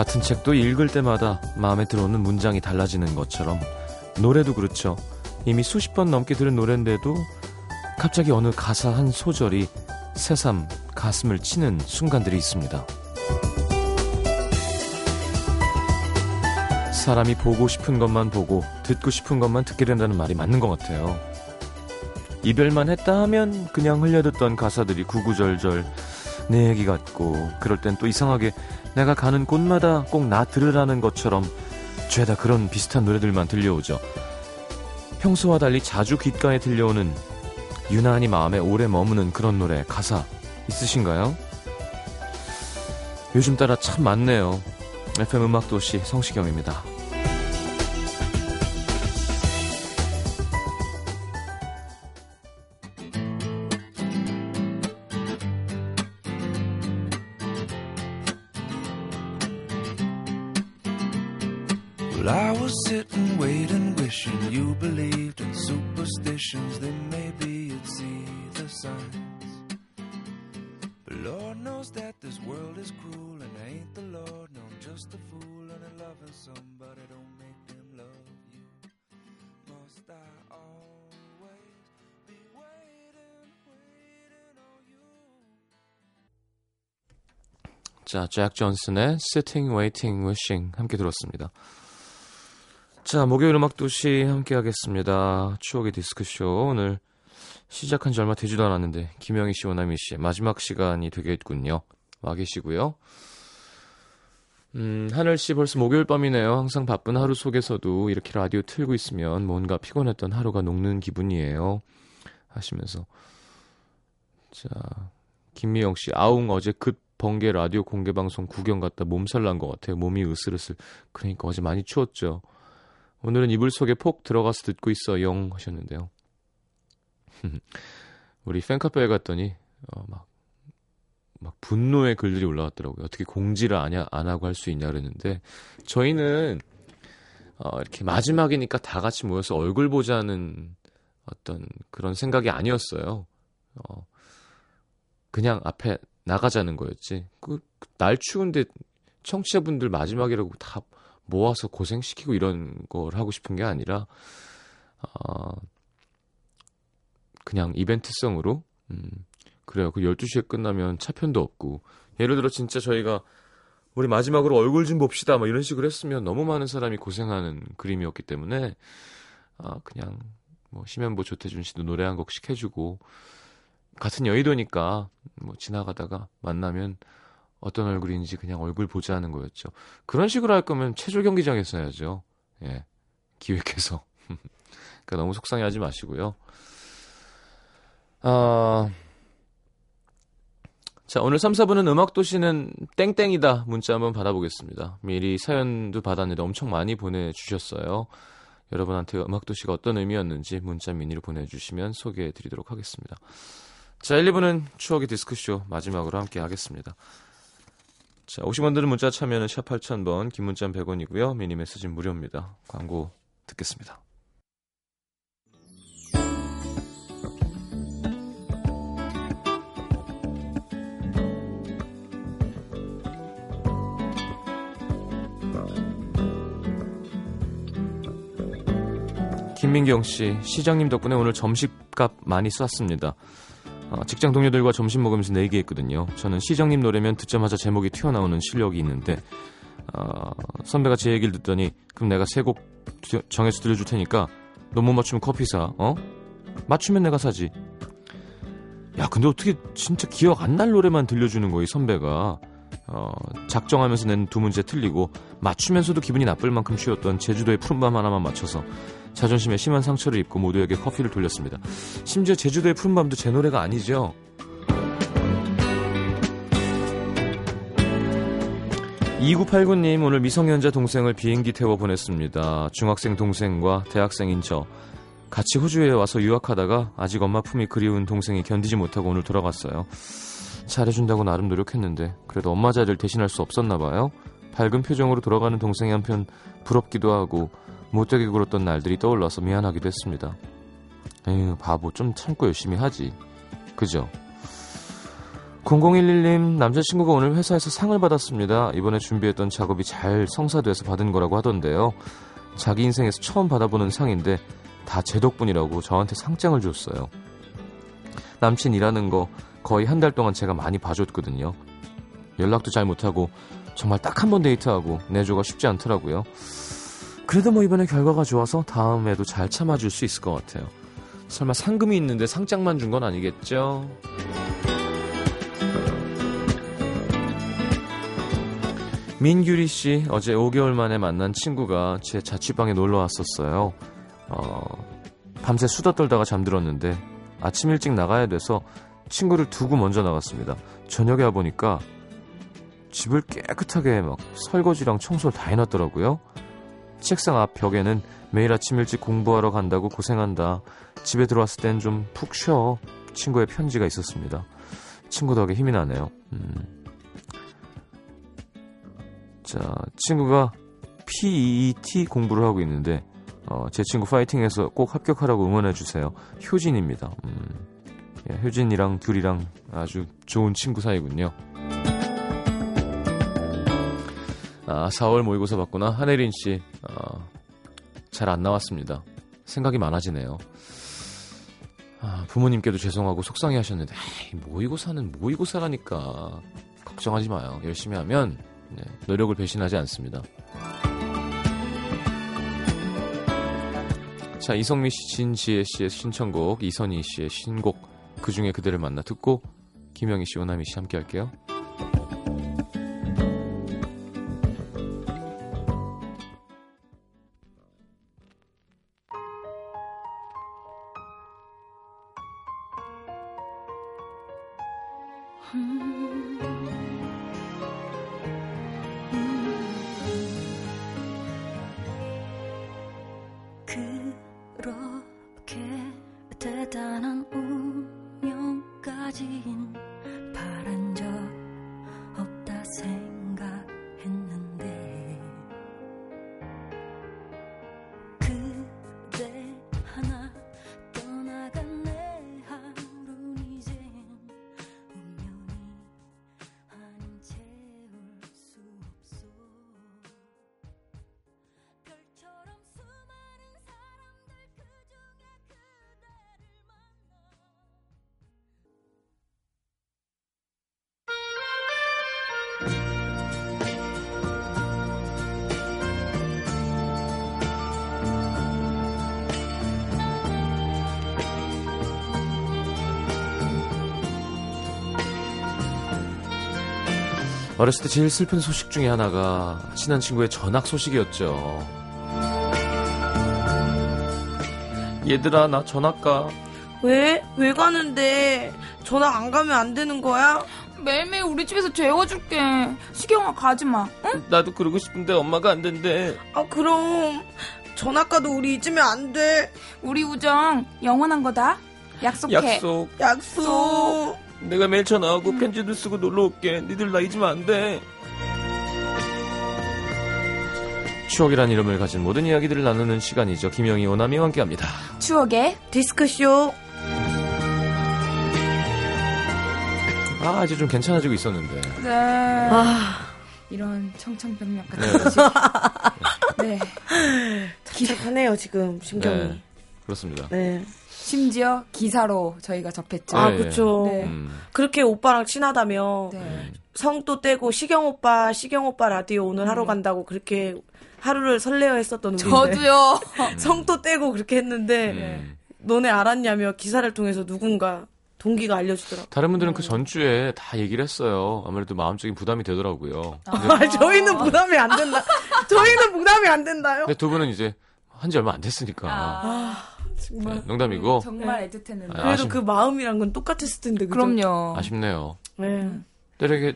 같은 책도 읽을 때마다 마음에 들어오는 문장이 달라지는 것처럼 노래도 그렇죠. 이미 수십 번 넘게 들은 노래인데도 갑자기 어느 가사 한 소절이 새삼 가슴을 치는 순간들이 있습니다. 사람이 보고 싶은 것만 보고 듣고 싶은 것만 듣게 된다는 말이 맞는 것 같아요. 이별만 했다 하면 그냥 흘려듣던 가사들이 구구절절 내 얘기 같고 그럴 땐 또 이상하게 내가 가는 곳마다 꼭 나 들으라는 것처럼 죄다 그런 비슷한 노래들만 들려오죠. 평소와 달리 자주 귓가에 들려오는 유난히 마음에 오래 머무는 그런 노래 가사 있으신가요? 요즘 따라 참 많네요. FM 음악도시 성시경입니다. Well, I was sitting, waiting, wishing you believed in superstitions. Then maybe you'd see the signs. But Lord knows that this world is cruel, and I ain't the Lord, no, I'm just a fool. And I loving somebody don't make them love you. Must I always be waiting, waiting on you? 자, 잭 존슨의 Sitting, Waiting, Wishing 함께 들었습니다. 자, 목요일 음악 도시 함께 하겠습니다. 추억의 디스크쇼. 오늘 시작한 지 얼마 되지도 않았는데, 김영희 씨, 오나미 씨의 마지막 시간이 되겠군요. 와 계시고요. 음, 하늘 씨 벌써 목요일 밤이네요. 항상 바쁜 하루 속에서도 이렇게 라디오 틀고 있으면 뭔가 피곤했던 하루가 녹는 기분이에요. 하시면서. 자, 김미영 씨, 아웅 어제 급 번개 라디오 공개 방송 구경 갔다 몸살 난 것 같아요. 몸이 으슬으슬. 그러니까 어제 많이 추웠죠. 오늘은 이불 속에 폭 들어가서 듣고 있어 영 하셨는데요. 우리 팬카페에 갔더니 어, 막, 막 분노의 글들이 올라왔더라고요. 어떻게 공지를 아냐, 안 하고 할 수 있냐 그랬는데 저희는 어, 이렇게 마지막이니까 다 같이 모여서 얼굴 보자는 어떤 그런 생각이 아니었어요. 어, 그냥 앞에 나가자는 거였지. 그, 날 추운데 청취자분들 마지막이라고 다 모아서 고생시키고 이런 걸 하고 싶은 게 아니라 어, 그냥 이벤트성으로 음, 그래요. 그 12시에 끝나면 차편도 없고 예를 들어 진짜 저희가 우리 마지막으로 얼굴 좀 봅시다 뭐 이런 식으로 했으면 너무 많은 사람이 고생하는 그림이었기 때문에 아, 그냥 뭐 심현보 조태준 씨도 노래 한 곡씩 해주고 같은 여의도니까 뭐 지나가다가 만나면 어떤 얼굴인지 그냥 얼굴 보자 하는 거였죠. 그런 식으로 할 거면 체조 경기장에서 해야죠. 예. 기획해서. 그러니까 너무 속상해 하지 마시고요. 아. 자, 오늘 3, 4분은 음악도시는 땡땡이다 문자 한번 받아보겠습니다. 미리 사연도 받았는데 엄청 많이 보내주셨어요. 여러분한테 음악도시가 어떤 의미였는지 문자 미니로 보내주시면 소개해드리도록 하겠습니다. 자, 1, 2부는 추억의 디스크쇼 마지막으로 함께 하겠습니다. 자, 50원 드는 문자 참여는 샵 8000번, 긴 문자는 100원이고요. 미니 메시지는 무료입니다. 광고 듣겠습니다. 김민경 씨, 시장님 덕분에 오늘 점심값 많이 쐈습니다. 어, 직장 동료들과 점심 먹으면서 내기했거든요. 저는 시장님 노래면 듣자마자 제목이 튀어나오는 실력이 있는데 어, 선배가 제 얘기를 듣더니 그럼 내가 세 곡 정해서 들려줄 테니까 너 못 맞추면 커피 사. 어? 맞추면 내가 사지. 야 근데 어떻게 진짜 기억 안 날 노래만 들려주는 이 선배가. 어, 작정하면서 낸 두 문제 틀리고 맞추면서도 기분이 나쁠 만큼 쉬웠던 제주도의 푸른밤 하나만 맞춰서 자존심에 심한 상처를 입고 모두에게 커피를 돌렸습니다. 심지어 제주도의 푸른밤도 제 노래가 아니죠. (2989님) 오늘 미성년자 동생을 비행기 태워 보냈습니다 중학생 동생과 대학생인 저 같이 호주에 와서 유학하다가 아직 엄마 품이 그리운 동생이 견디지 못하고 오늘 돌아갔어요 잘해준다고 나름 노력했는데 그래도 엄마 자리를 대신할 수 없었나 봐요 밝은 표정으로 돌아가는 동생이 한편 부럽기도 하고 못되게 굴었던 날들이 떠올라서 미안하기도 했습니다. 에휴, 바보 좀 참고 열심히 하지. 그죠? 0011님, 남자친구가 오늘 회사에서 상을 받았습니다. 이번에 준비했던 작업이 잘 성사돼서 받은 거라고 하던데요. 자기 인생에서 처음 받아보는 상인데 다 제 덕분이라고 저한테 상장을 줬어요. 남친 일하는 거 거의 한 달 동안 제가 많이 봐줬거든요. 연락도 잘 못하고 정말 딱 한 번 데이트하고 내조가 쉽지 않더라고요. 그래도 뭐 이번에 결과가 좋아서 다음에도 잘 참아줄 수 있을 것 같아요. 설마 상금이 있는데 상장만 준 건 아니겠죠? 민규리 씨 어제 5개월 만에 만난 친구가 제 자취방에 놀러 왔었어요. 어, 밤새 수다 떨다가 잠들었는데 아침 일찍 나가야 돼서 친구를 두고 먼저 나갔습니다. 저녁에 와보니까 집을 깨끗하게 막 설거지랑 청소를 다 해놨더라고요. 책상 앞 벽에는 매일 아침 일찍 공부하러 간다고 고생한다. 집에 들어왔을 땐 좀 푹 쉬어. 친구의 편지가 있었습니다. 친구 덕에 힘이 나네요. 음. 자, 친구가 PET 공부를 하고 있는데 어, 제 친구 파이팅해서 꼭 합격하라고 응원해 주세요. 효진입니다. 음, 예, 효진이랑 귤이랑 아주 좋은 친구 사이군요. 아, 4월 모의고사 봤구나. 한혜린 씨, 어, 잘안 나왔습니다. 생각이 많아지네요. 아, 부모님께도 죄송하고 속상해 하셨는데, 모의고사는 모의고사라니까. 걱정하지 마요. 열심히 하면, 네, 노력을 배신하지 않습니다. 자, 이성미 씨, 진지혜 씨의 신청곡, 이선희 씨의 신곡, 그 중에 그대를 만나 듣고, 김영희 씨, 오나미 씨 함께 할게요. 어렸을 때 제일 슬픈 소식 중에 하나가 친한 친구의 전학 소식이었죠. 얘들아, 나 전학 가. 왜? 왜 가는데? 전화 안 가면 안 되는 거야? 매일매일 우리 집에서 재워줄게. 시경아 가지 마. 응? 나도 그러고 싶은데 엄마가 안 된대. 아, 그럼. 전화 가도 우리 잊으면 안 돼. 우리 우정 영원한 거다. 약속해. 약속. 약속. 내가 매일 전화하고 편지도 쓰고 놀러 올게. 니들 나 잊으면 안 돼. 추억이란 이름을 가진 모든 이야기들을 나누는 시간이죠. 김영희, 오남이와 함께합니다. 추억의 디스크쇼. 아, 이제 좀 괜찮아지고 있었는데. 네. 아, 이런 청천벽력 네. 같은 것이. 네. 착하네요, 지금, 심경이. 네. 그렇습니다. 네. 심지어 기사로 저희가 접했죠. 아, 네. 그쵸. 네. 음, 그렇게 오빠랑 친하다며. 네. 성도 떼고, 시경 오빠, 시경 오빠 라디오 오늘 하러 네. 간다고 그렇게 하루를 설레어 했었던 우리인데. 저도요. 성도 떼고 그렇게 했는데, 음. 너네 알았냐며 기사를 통해서 누군가 동기가 알려주더라고. 다른 분들은 그 전주에 다 얘기를 했어요. 아무래도 마음적인 부담이 되더라고요. 아, 저희는 부담이 안 된다. 저희는 부담이 안 된다요? 근데 두 분은 이제 한 지 얼마 안 됐으니까. 아, 정말. 네, 농담이고 정말 애틋했는데. 아, 그래도 아쉽- 그 마음이란 건 똑같았을 텐데. 그죠? 그럼요. 아쉽네요. 네. 때려게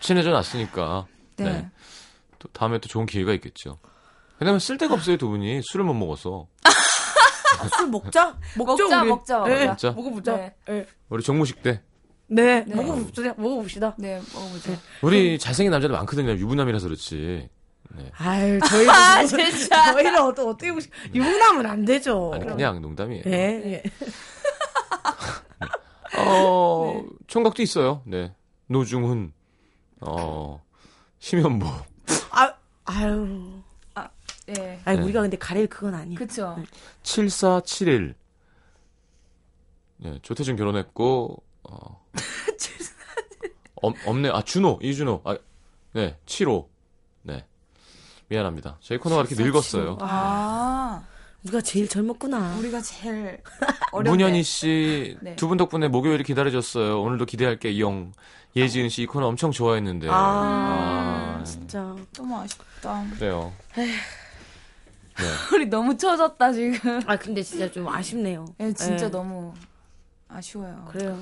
친해져 놨으니까. 네. 네. 또 다음에 또 좋은 기회가 있겠죠. 왜냐면 쓸 데가 없어요, 두 분이. 술을 못 먹어서. 술 먹자. 먹자, 먹자, 우리. 먹자, 네, 먹자. 먹어보자. 네. 네. 우리 정무식 때. 네. 네. 먹어봅시다. 먹어봅시다. 네, 먹어보죠. 우리 잘생긴 남자들 많거든요. 유부남이라서 그렇지. 네. 아유, 저희는. 아, 뭐- 진짜. 저희는 어떻게 보시, 유부남은 안 되죠. 아니, 그냥 농담이에요. 네. 네. 어, 총각도 있어요. 네. 노중훈, 어, 심현보. 아, 아유. 예. 아니, 네. 우리가 근데 가릴 그건 아니야. 그쵸. 7471. 네, 조태준 결혼했고, 어. 없, 없네. 아, 준호, 이준호. 아, 네, 75. 네. 미안합니다. 저희 코너가 이렇게 늙었어요. 아, 우리가 제일 젊었구나. 우리가 제일 어렵네. 문현희 씨, 네. 두분 덕분에 목요일이 기다려졌어요. 오늘도 기대할게, 이영. 예지은 씨 이 코너 엄청 좋아했는데. 아, 아, 진짜. 너무 아쉽다. 그래요. 네. 우리 너무 처졌다 지금. 아, 근데 진짜 좀 아쉽네요. 예, 진짜 예, 너무 아쉬워요. 그래요.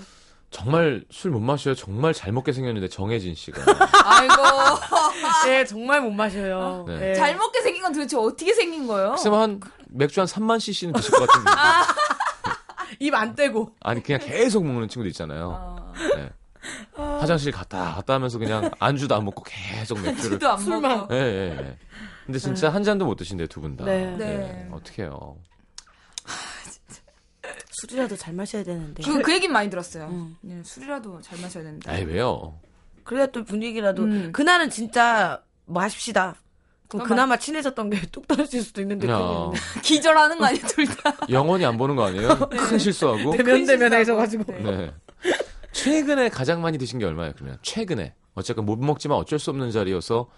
정말 술 못 마셔요. 정말 잘 먹게 생겼는데, 정혜진 씨가. 아이고. 네, 정말 못 마셔요. 네. 네. 잘 먹게 생긴 건 도대체 어떻게 생긴 거예요? 글쎄, 한, 맥주 한 3만 cc는 드실 것 같은데. 입안 떼고. 아니, 그냥 계속 먹는 친구도 있잖아요. 어, 네. 화장실 갔다 갔다 하면서 그냥 안주도 안 먹고 계속 맥주를. 술만. 예, 예, 예. 근데 진짜 한 잔도 못 드신대, 두분 다. 네. 네. 어떡해요. 술이라도 잘 마셔야 되는데. 그, 그 얘기는 많이 들었어요. 음. 예, 술이라도 잘 마셔야 된다. 아이, 왜요? 그래야 또 분위기라도. 음. 그날은 진짜 마십시다. 그럼 또 그나마 친해졌던 게 뚝 떨어질 수도 있는데. 야, 기절하는 거 아니야, 둘 다? 영원히 안 보는 거 아니에요? 큰 실수하고. 대면대면 해져가지고. 네. 네. 최근에 가장 많이 드신 게 얼마예요, 그러면? 최근에. 어쨌건 못 먹지만 어쩔 수 없는 자리여서.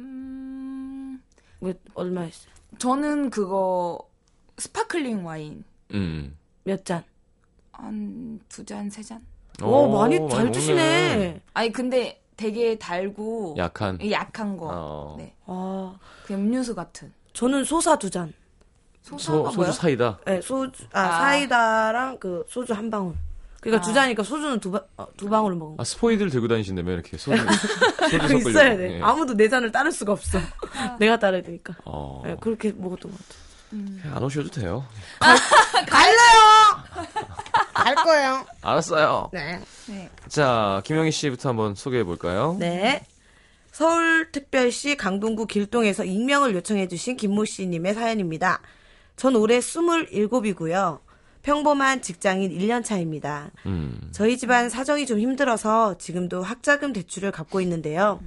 음, 왜, 얼마였어요? 저는 그거, sparkling 와인. 음. 몇 잔? 한 두 잔, 세 잔? 오, 많이 잘 먹네. 드시네. 아니, 근데 되게 달고. 약한. 약한 거. 어. 네. 아, 그 음료수 같은. 저는 소사 두 잔. 소? 소주 사이다. 네, 소주, 아, 아. 사이다랑 그 소주 한 방울. 그러니까 아. 두 잔이니까 소주는 두, 바, 어, 두 방울 먹은 거. 아, 스포이드를 들고 다니신다며, 이렇게. 소주, 소주. 있어야 돼. 예. 아무도 내 잔을 따를 수가 없어. 내가 따라야 되니까. 어. 네, 그렇게 먹었던 것 같아. 안 오셔도 돼요. 갈 거예요. 알았어요. 네. 네. 자, 김영희 씨부터 한번 소개해 볼까요? 네. 서울특별시 강동구 길동에서 익명을 요청해 주신 김모 씨님의 사연입니다. 전 올해 27이고요. 평범한 직장인 1년 차입니다. 음. 저희 집안 사정이 좀 힘들어서 지금도 학자금 대출을 갚고 있는데요.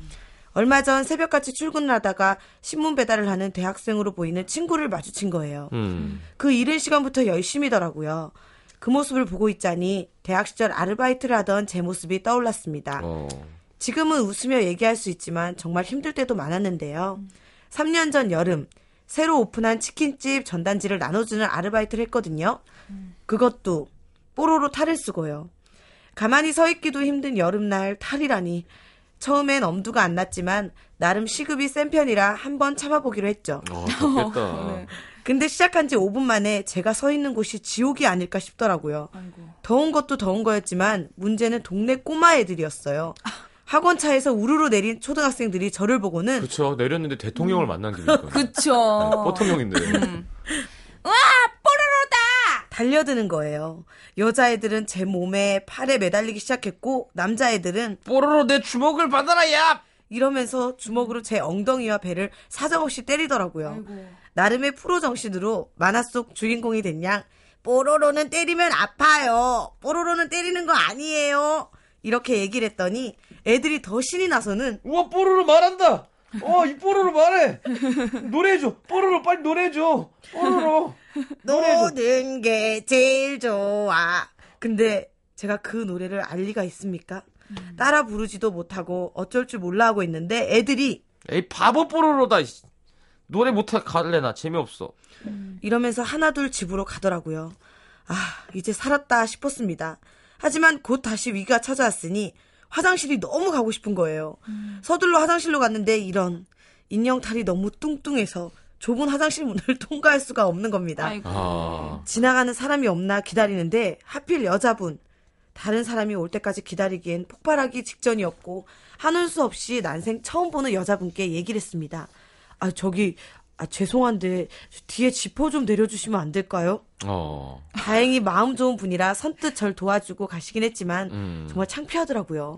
얼마 전 새벽같이 출근을 하다가 신문 배달을 하는 대학생으로 보이는 친구를 마주친 거예요. 음. 그 이른 시간부터 열심히더라고요. 그 모습을 보고 있자니 대학 시절 아르바이트를 하던 제 모습이 떠올랐습니다. 어. 지금은 웃으며 얘기할 수 있지만 정말 힘들 때도 많았는데요. 3년 전 여름 새로 오픈한 치킨집 전단지를 나눠주는 아르바이트를 했거든요. 그것도 뽀로로 탈을 쓰고요. 가만히 서 있기도 힘든 여름날 탈이라니 처음엔 엄두가 안 났지만 나름 시급이 센 편이라 한번 참아보기로 했죠. 어, 덥겠다. 네. 근데 시작한 지 5분 만에 제가 서 있는 곳이 지옥이 아닐까 싶더라고요. 아이고. 더운 것도 더운 거였지만 문제는 동네 꼬마 애들이었어요. 학원 차에서 우르르 내린 초등학생들이 저를 보고는 그쵸. 내렸는데 대통령을 만난 기분이거든요. 그쵸. 보통령인데. 달려드는 거예요. 여자애들은 제 몸에 팔에 매달리기 시작했고 남자애들은 뽀로로 내 주먹을 받아라, 야! 이러면서 주먹으로 제 엉덩이와 배를 사정없이 때리더라고요. 아이고. 나름의 프로 정신으로 만화 속 주인공이 된 양 뽀로로는 때리면 아파요. 뽀로로는 때리는 거 아니에요. 이렇게 얘기를 했더니 애들이 더 신이 나서는 우와, 뽀로로 말한다! 어, 이 뽀로로 말해! 노래해줘! 뽀로로 빨리 노래해줘! 뽀로로! 노는 게 제일 좋아. 근데 제가 그 노래를 알 리가 있습니까? 따라 부르지도 못하고 어쩔 줄 몰라 하고 있는데 애들이 에이, 바보 뽀로로다. 노래 못하 갈래, 나. 재미없어. 이러면서 하나둘 집으로 가더라고요. 아, 이제 살았다 싶었습니다. 하지만 곧 다시 위기가 찾아왔으니 화장실이 너무 가고 싶은 거예요. 서둘러 화장실로 갔는데 이런 인형탈이 너무 뚱뚱해서 좁은 화장실 문을 통과할 수가 없는 겁니다. 아이고. 아. 지나가는 사람이 없나 기다리는데 하필 여자분 다른 사람이 올 때까지 기다리기엔 폭발하기 직전이었고 하는 수 없이 난생 처음 보는 여자분께 얘기를 했습니다. 아 저기 아 죄송한데 뒤에 지퍼 좀 내려주시면 안 될까요? 어. 다행히 마음 좋은 분이라 선뜻 절 도와주고 가시긴 했지만 음. 정말 창피하더라고요.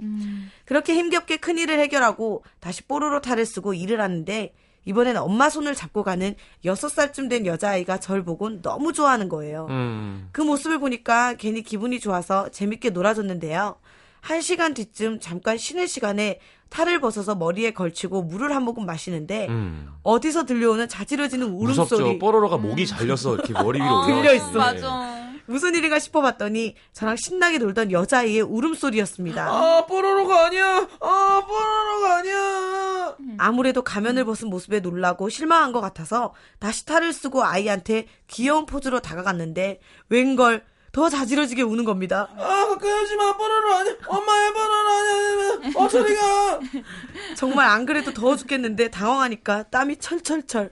그렇게 힘겹게 큰 일을 해결하고 다시 뽀로로 탈을 쓰고 일을 하는데 이번엔 엄마 손을 잡고 가는 6살쯤 된 여자아이가 절 보곤 너무 좋아하는 거예요. 음. 그 모습을 보니까 괜히 기분이 좋아서 재밌게 놀아줬는데요. 한 시간 뒤쯤 잠깐 쉬는 시간에 탈을 벗어서 머리에 걸치고 물을 한 모금 마시는데 음. 어디서 들려오는 자지러지는 무섭죠. 울음소리 뽀로로가 목이 잘려서 이렇게 머리 위로 아, 올라가 들려 있어. 맞아. 무슨 일인가 싶어봤더니 저랑 신나게 놀던 여자아이의 울음소리였습니다. 아 뽀로로가 아니야. 아 뽀로로가 아니야. 아무래도 가면을 벗은 모습에 놀라고 실망한 것 같아서 다시 탈을 쓰고 아이한테 귀여운 포즈로 다가갔는데 웬걸 더 자지러지게 우는 겁니다. 아 가까이 마 뽀로로 아니야. 엄마야 뽀로로 아니야. 어 저리가. 정말 안 그래도 더워 죽겠는데 당황하니까 땀이 철철철.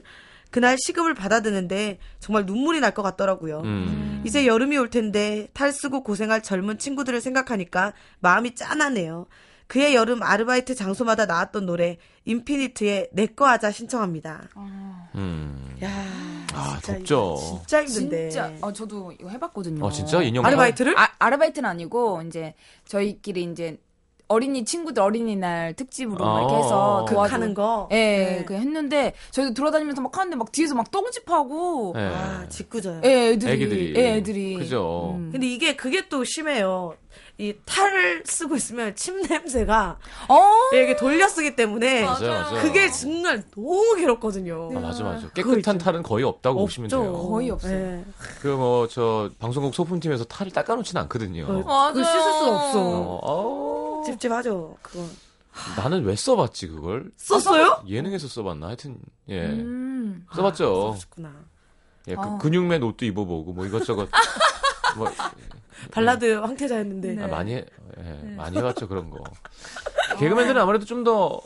그날 시급을 받아드는데 정말 눈물이 날 것 같더라고요. 음. 이제 여름이 올 텐데 탈 쓰고 고생할 젊은 친구들을 생각하니까 마음이 짠하네요. 그의 여름 아르바이트 장소마다 나왔던 노래 인피니트의 내꺼 하자 신청합니다. 음. 야, 아, 진짜 덥죠. 진짜 힘든데. 진짜 어 저도 이거 해봤거든요. 어 진짜 인형 아르바이트를? 아, 아르바이트는 아니고 이제 저희끼리 이제 어린이 친구들 어린이날 특집으로 막 이렇게 어. 해서 그 하는 거. 예, 네. 그 했는데 저희도 돌아다니면서 막 하는데 막 뒤에서 막 똥집하고 네. 아, 짓궂어요. 예, 애들이 애기들이. 예, 애들이 그죠. 음. 근데 이게 그게 또 심해요. 이 탈을 쓰고 있으면 침 냄새가 어 이게 돌려 쓰기 때문에 맞아요, 맞아요. 그게 정말 너무 괴롭거든요. 아, 맞아 맞아. 깨끗한. 탈은 거의 없다고 보시면 없죠. 돼요. 거의 없어요. 예. 그뭐 저 방송국 소품팀에서 탈을 닦아놓지는 않거든요. 어, 맞아요. 그거 씻을 수가 없어. 어, 어. 찝찝하죠. 그건. 나는 왜 써봤지 그걸? 썼어요? 예능에서 써봤나? 하여튼 예 음. 써봤죠. 썼구나. 예, 그 아. 근육맨 옷도 입어보고 뭐 이것저것 뭐 발라드 황태자였는데. 네. 아, 많이 해, 예, 많이 해봤죠 그런 거. 개그맨들은 아무래도 좀더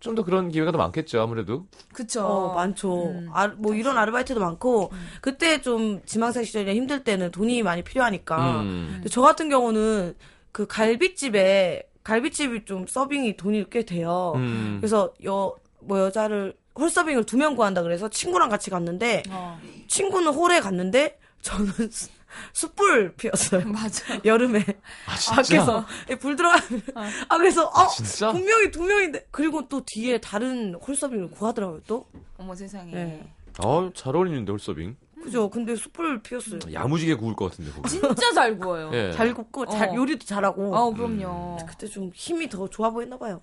좀더 그런 기회가 더 많겠죠 아무래도. 그쵸. 어, 많죠. 음. 아, 뭐 이런 아르바이트도 많고, 그때 좀 지망생 시절이나 힘들 때는 돈이 많이 필요하니까. 음. 근데 저 같은 경우는 그 갈비집에, 갈비집이 좀 서빙이 돈이 꽤 돼요. 음. 그래서 여, 뭐 여자를, 홀서빙을 두 명 구한다 그래서 친구랑 같이 갔는데, 어. 친구는 홀에 갔는데, 저는 수- 숯불 피웠어요. 맞아. 여름에. 아 진짜. 밖에서. 예, 불 들어가면. 아, 그래서, 어, 진짜? 분명히 두 명인데. 그리고 또 뒤에 다른 홀서빙을 구하더라고요, 또. 어머 세상에. 네. 어잘 어울리는데 홀서빙. 그죠. 근데 숯불 피웠어요. 야무지게 구울 것 같은데 거기. 진짜 잘 구워요. 예. 잘 굽고, 잘, 어. 요리도 잘하고. 어 그럼요. 그때 좀 힘이 더 좋아 보였나 봐요.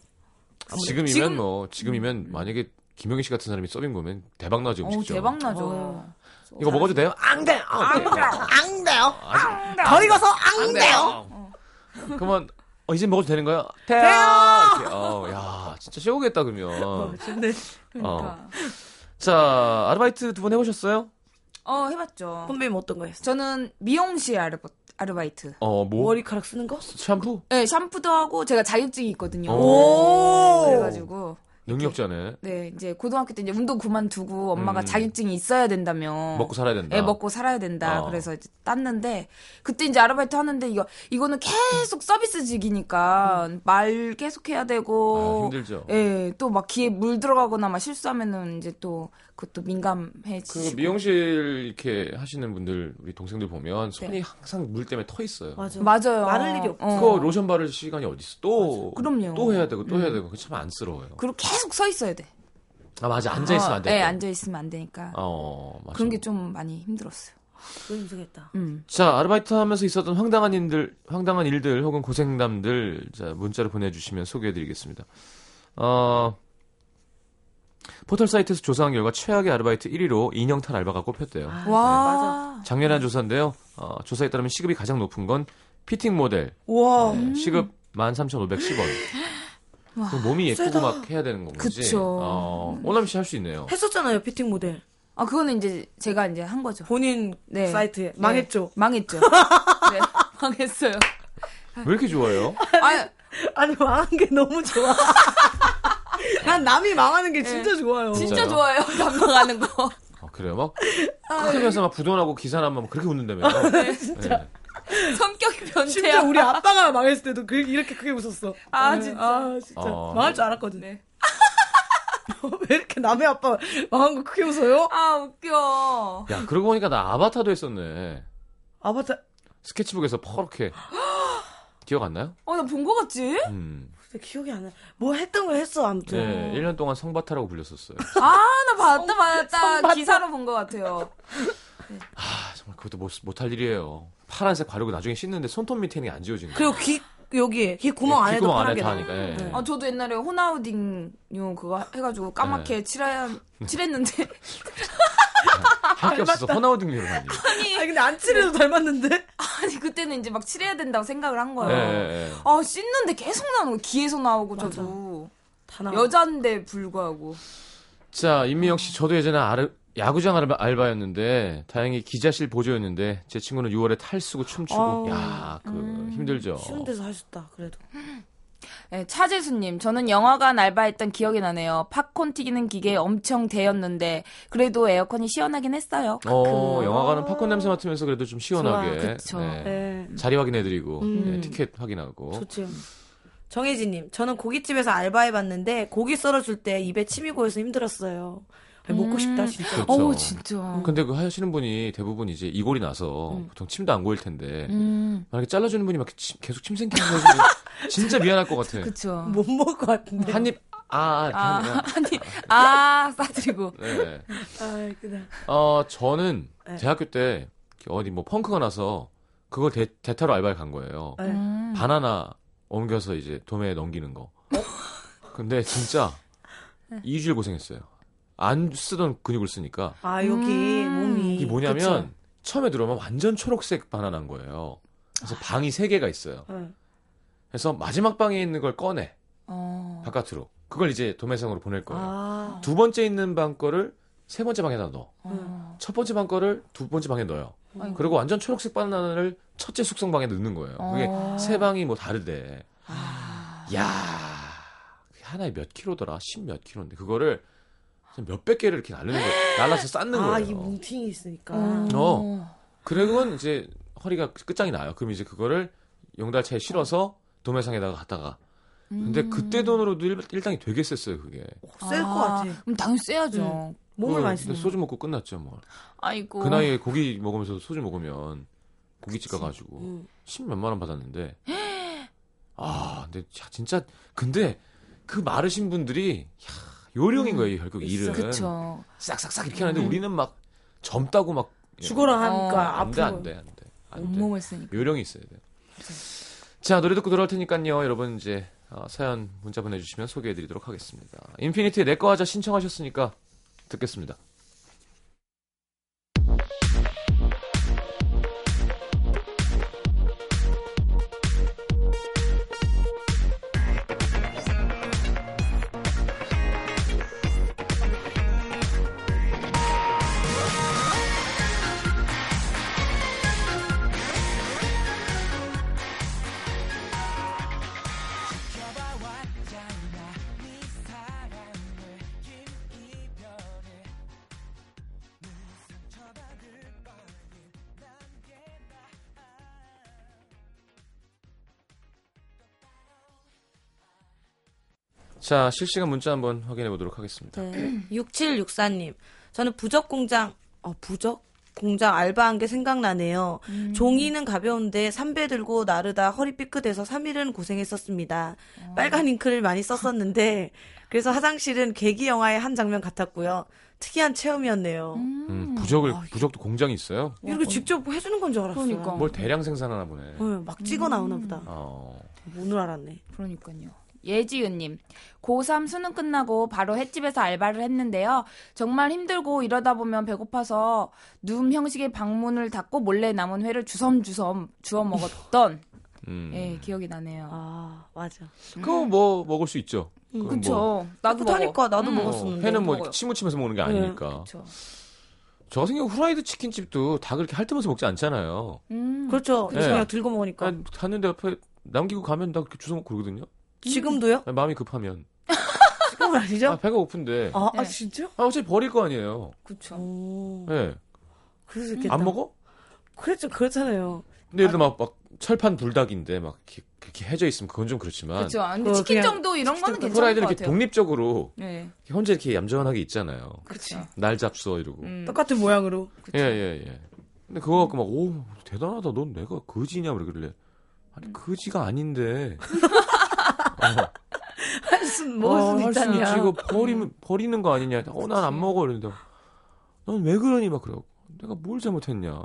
지금이면 지금- 뭐 지금이면 만약에 김영희 씨 같은 사람이 서빙 보면 대박 나죠 어 음식점. 대박 나죠. 어. 이거 먹어도 돼요? 안 돼. 안 돼. 안 돼요. 더 익어서 안 돼요. 그러면 어, 이제 먹어도 되는 거야? 돼요. 이렇게. 어, 야, 진짜 쉬우겠다 그러면. 근데 어. 자, 아르바이트 두 번 해보셨어요? 어 해봤죠. 선배님 어떤 거 했어요? 저는 미용실 아르바, 아르바이트. 어, 뭐 머리카락 쓰는 거? 샴푸? 네 샴푸도 하고 제가 자격증이 있거든요. 오. 그래가지고 능력자네. 네 이제 고등학교 때 이제 운동 그만두고 엄마가 음. 자격증이 있어야 된다며 먹고 살아야 된다. 네, 먹고 살아야 된다. 어. 그래서 이제 땄는데 그때 이제 아르바이트 하는데 이거 이거는 계속 서비스직이니까 말 계속 해야 아, 되고 힘들죠. 예, 또막 귀에 물 들어가거나 막 실수하면은 이제 또 그것도 그 민감해지고 미용실 이렇게 하시는 분들 우리 동생들 보면 손이 네. 항상 물 때문에 터 있어요. 맞아. 맞아요. 마를 일이 없어. 어. 그거 로션 바를 시간이 어디 있어? 또 그럼요. 또 해야 되고 또 음. 해야 되고 그참 안쓰러워요. 그리고 계속 서 있어야 돼. 아 맞아 앉아 있으면 안 돼. 네, 앉아 있으면 안 되니까. 어 맞아. 그런 게 좀 많이 힘들었어요. 그거 힘들겠다. 음. 자, 아르바이트 하면서 있었던 황당한 일들, 황당한 일들 혹은 고생담들 자, 문자로 보내주시면 소개해드리겠습니다. 어, 포털 사이트에서 조사한 결과 최악의 아르바이트 1위로 인형탈 알바가 꼽혔대요. 아, 와. 맞아. 작년에 한 조사인데요. 어, 조사에 따르면 시급이 가장 높은 건 피팅 모델. 우와. 네, 시급 13,510원. 그 몸이 예쁘고 세다. 막 해야 되는 건 거지. 그쵸. 어, 오남 씨 할 수 있네요. 했었잖아요, 피팅 모델. 아, 그거는 이제 제가 이제 한 거죠. 본인 네. 사이트에. 네. 망했죠. 망했죠. 네, 망했어요. 왜 이렇게 좋아해요? 아, 아니, 망한 게 너무 좋아. 난 남이 망하는 게 진짜 좋아요. 진짜 진짜요? 좋아요. 남 망하는 거. 어, 그래요? 막, 크면서 막 부도나고 기사 나면 막 그렇게 웃는다며. 네, 진짜. 성격이 심지어 변태야. 우리 아빠가 망했을 때도 그, 이렇게 크게 웃었어. 아, 네. 진짜. 아, 진짜. 어. 망할 줄 알았거든. 네. 왜 이렇게 남의 아빠 망한 거 크게 웃어요? 아, 웃겨. 야, 그러고 보니까 나 아바타도 했었네. 아바타, 스케치북에서 퍼렇게. 기억 안 나요? 어, 나 본 거 같지? 음. 진짜 기억이 안 나. 뭐 했던 거 했어, 아무튼. 네, 1년 동안 성바타라고 불렸었어요. 아, 나 봤다, 봤다. 기사로 본거 같아요. 아, 정말 그것도 못, 못할 일이에요. 파란색 바르고 나중에 씻는데 손톱 밑에는 게안 지워지는 거예요. 그리고 귀, 여기 귀 구멍 안에도 귓구멍 안에 파랗게 다 나. 하니까. 예. 네. 아, 저도 옛날에 호나우딩요 그거 해가지고 까맣게 칠해, 칠했는데. 할게 없어서 호나우딩 하니. 아니 근데 안 칠해도 닮았는데. 아니, 그때는 이제 막 칠해야 된다고 생각을 한 예, 거예요. 예, 예. 아, 씻는데 계속 나오는 거 귀에서 나오고, 저도. 다 나와. 여잔데 불구하고. 자, 임미영 씨, 저도 예전에 아르, 야구장 알바, 알바 였는데, 다행히 기자실 보조였는데, 제 친구는 6월에 탈수고 춤추고, 아우. 야, 그, 힘들죠. 쉬운 데서 하셨다. 그래도. 네, 차재수님, 저는 영화관 알바했던 기억이 나네요. 팝콘 튀기는 기계 엄청 대였는데, 그래도 에어컨이 시원하긴 했어요. 어, 영화관은 팝콘 냄새 맡으면서 그래도 좀 시원하게. 좋아. 네. 네. 자리 확인해드리고, 음. 네, 티켓 확인하고. 좋죠. 정혜진님, 저는 고깃집에서 알바해봤는데 고기 썰어줄 때 입에 침이 고여서 힘들었어요. 아니, 먹고 음. 싶다 진짜. 그렇죠. 어우, 진짜. 근데 그 하시는 분이 대부분 이제 이골이 나서 음. 보통 침도 안 고일 텐데, 음, 만약에 잘라주는 분이 막 침- 계속 침 생기는 거 진짜 미안할 것 같아. 그쵸. 못 먹을 것 같은데. 한 입, 아, 이렇게 아, 하는 거. 아니, 아, 싸드리고. 네. 아, 그다. 어, 저는 네. 대학교 때 어디 뭐 펑크가 나서 그걸 대, 대타로 알바를 간 거예요. 네. 음. 바나나 옮겨서 이제 도매에 넘기는 거. 근데 진짜 네. 2주일 고생했어요. 안 쓰던 근육을 쓰니까. 아 여기 음. 몸이. 이게 뭐냐면 그쵸? 처음에 들어오면 완전 초록색 바나나인 거예요. 그래서 방이 3개가 있어요. 네. 그래서 마지막 방에 있는 걸 꺼내. 어. 바깥으로. 그걸 이제 도매상으로 보낼 거예요. 아. 두 번째 있는 방 거를 세 번째 방에다 넣어. 어. 첫 번째 방 거를 두 번째 방에 넣어요. 아이고. 그리고 완전 초록색 바나나를 첫째 숙성 방에 넣는 거예요. 그게 어. 세 방이 뭐 다르대. 아. 야 그게 하나에 몇 킬로더라? 십 몇 킬로인데 그거를 몇백 개를 이렇게 날리는 거예요. 날라서 쌓는 아, 이 거예요. 뭉팅이 있으니까. 어. 그러면 이제 허리가 끝장이 나요. 그럼 이제 그거를 용달차에 실어서 도매상에다가 갖다가. 근데 음. 그때 돈으로도 일, 일당이 되게 셌어요, 그게. 셀것 같아. 그럼 당연히 쎄야죠. 몸을 그, 많이 근데 쓰는. 소주 먹고 끝났죠, 뭐. 아이고. 그 나이에 고기 먹으면서 소주 먹으면 고깃집 가가지고 음. 십 몇만 원 받았는데 아 근데 자, 진짜 근데 그 마르신 분들이 야, 요령인 거예요 결국 일은. 그쵸. 싹싹싹 이렇게 하는데 우리는 막 젊다고 막 죽어라 어, 하니까 안돼 앞으로. 안돼 안 돼. 안돼. 온몸을 쓰니까. 요령이 있어야 돼요 자 노래 듣고 돌아올 테니까요. 여러분 이제 어, 사연 문자 보내주시면 소개해드리도록 하겠습니다. 인피니트의 내꺼 하자 신청하셨으니까 듣겠습니다 자 실시간 문자 한번 확인해 보도록 하겠습니다 네. 6764님. 저는 부적 공장, 어, 부적? 공장 알바한 게 생각나네요. 음. 종이는 가벼운데 삼배 들고 나르다 허리 삐끗해서 3일은 고생했었습니다. 어. 빨간 잉크를 많이 썼었는데, 그래서 화장실은 계기 영화의 한 장면 같았고요. 특이한 체험이었네요. 음, 부적을 부적도 공장이 있어요 이렇게 직접 해주는 건 줄 알았어요. 그러니까. 뭘 대량 생산하나 보네 어, 막 찍어 나오나 보다. 어. 오늘 알았네. 그러니까요. 예지은님, 고3 수능 끝나고 바로 횟집에서 알바를 했는데요. 정말 힘들고 이러다 보면 배고파서 누움 형식의 방문을 닫고 몰래 남은 회를 주섬주섬 주워 먹었던 음. 예, 기억이 나네요. 아, 맞아. 그거 뭐 먹을 수 있죠. 뭐, 그쵸. 나도 먹어. 하니까 나도 음. 어, 먹었었는데. 회는 뭐 먹어요. 치무치면서 먹는 게 네. 아니니까. 그쵸. 저 같은 경우 후라이드 치킨집도 다 그렇게 핥으면서 먹지 않잖아요. 음. 그렇죠. 네. 그냥 들고 먹으니까. 난 갔는데 옆에 남기고 가면 나 그렇게 주워 먹고 그러거든요. 지금도요? 마음이 급하면. 지금은 아니죠? 아, 배가 고픈데. 아, 아, 네. 진짜? 아, 어차피 버릴 거 아니에요. 그쵸. 오. 예. 그럴 수 있겠다. 안 먹어? 그랬죠, 그렇잖아요. 근데 예를 들어 막, 막 철판 불닭인데 막 이렇게, 이렇게 해져 있으면 그건 좀 그렇지만. 그쵸. 아, 근데 그거 치킨 그냥 정도 이런 거는 치킨 괜찮을 후라이드는 것 이렇게 같아요. 독립적으로 네. 이렇게 혼자 이렇게 얌전하게 있잖아요. 그쵸. 날 잡숴 이러고. 음. 똑같은 모양으로. 예, 예, 예. 근데 그거 갖고 막, 오, 대단하다. 넌 내가 거지냐? 그러길래. 아니, 거지가 아닌데. 어, 한숨 먹을 어, 수 할수 있다냐. 있지. 이거 버리면, 버리는 거 아니냐. 어, 난 안 먹어. 이러는데. 넌 왜 그러니? 막 그러고. 내가 뭘 잘못했냐.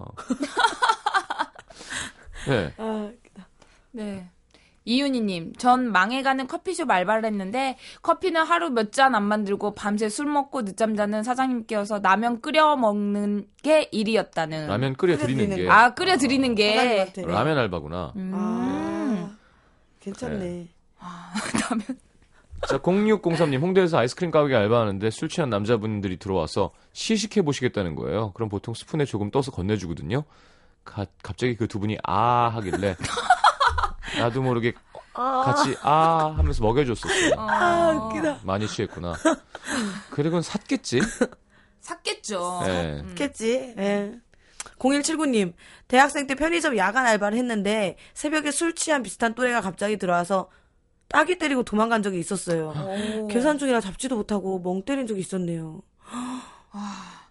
예. 아, 네. 이윤희님, 전 망해가는 커피숍 알바를 했는데 커피는 하루 몇 잔 안 만들고 밤새 술 먹고 늦잠 자는 사장님께서 라면 끓여 먹는 게 일이었다는. 라면 끓여 드리는 게 아 끓여 드리는 어, 게. 사장님한테. 라면 알바구나. 음. 아, 괜찮네. 라면. 자, 0603님, 홍대에서 아이스크림 가게 알바하는데 술 취한 남자분들이 들어와서 시식해 보시겠다는 거예요. 그럼 보통 스푼에 조금 떠서 건네주거든요. 가- 갑자기 그 두 분이 아 하길래 나도 모르게 같이 아 하면서 먹여줬었어요. 아, 웃기다. 많이 취했구나. 그리고 샀겠지? 샀겠죠. 네. 음. 겠지 예. 0179님, 대학생 때 편의점 야간 알바를 했는데 새벽에 술 취한 비슷한 또래가 갑자기 들어와서 따기 때리고 도망간 적이 있었어요. 오. 계산 중이라 잡지도 못하고 멍 때린 적이 있었네요.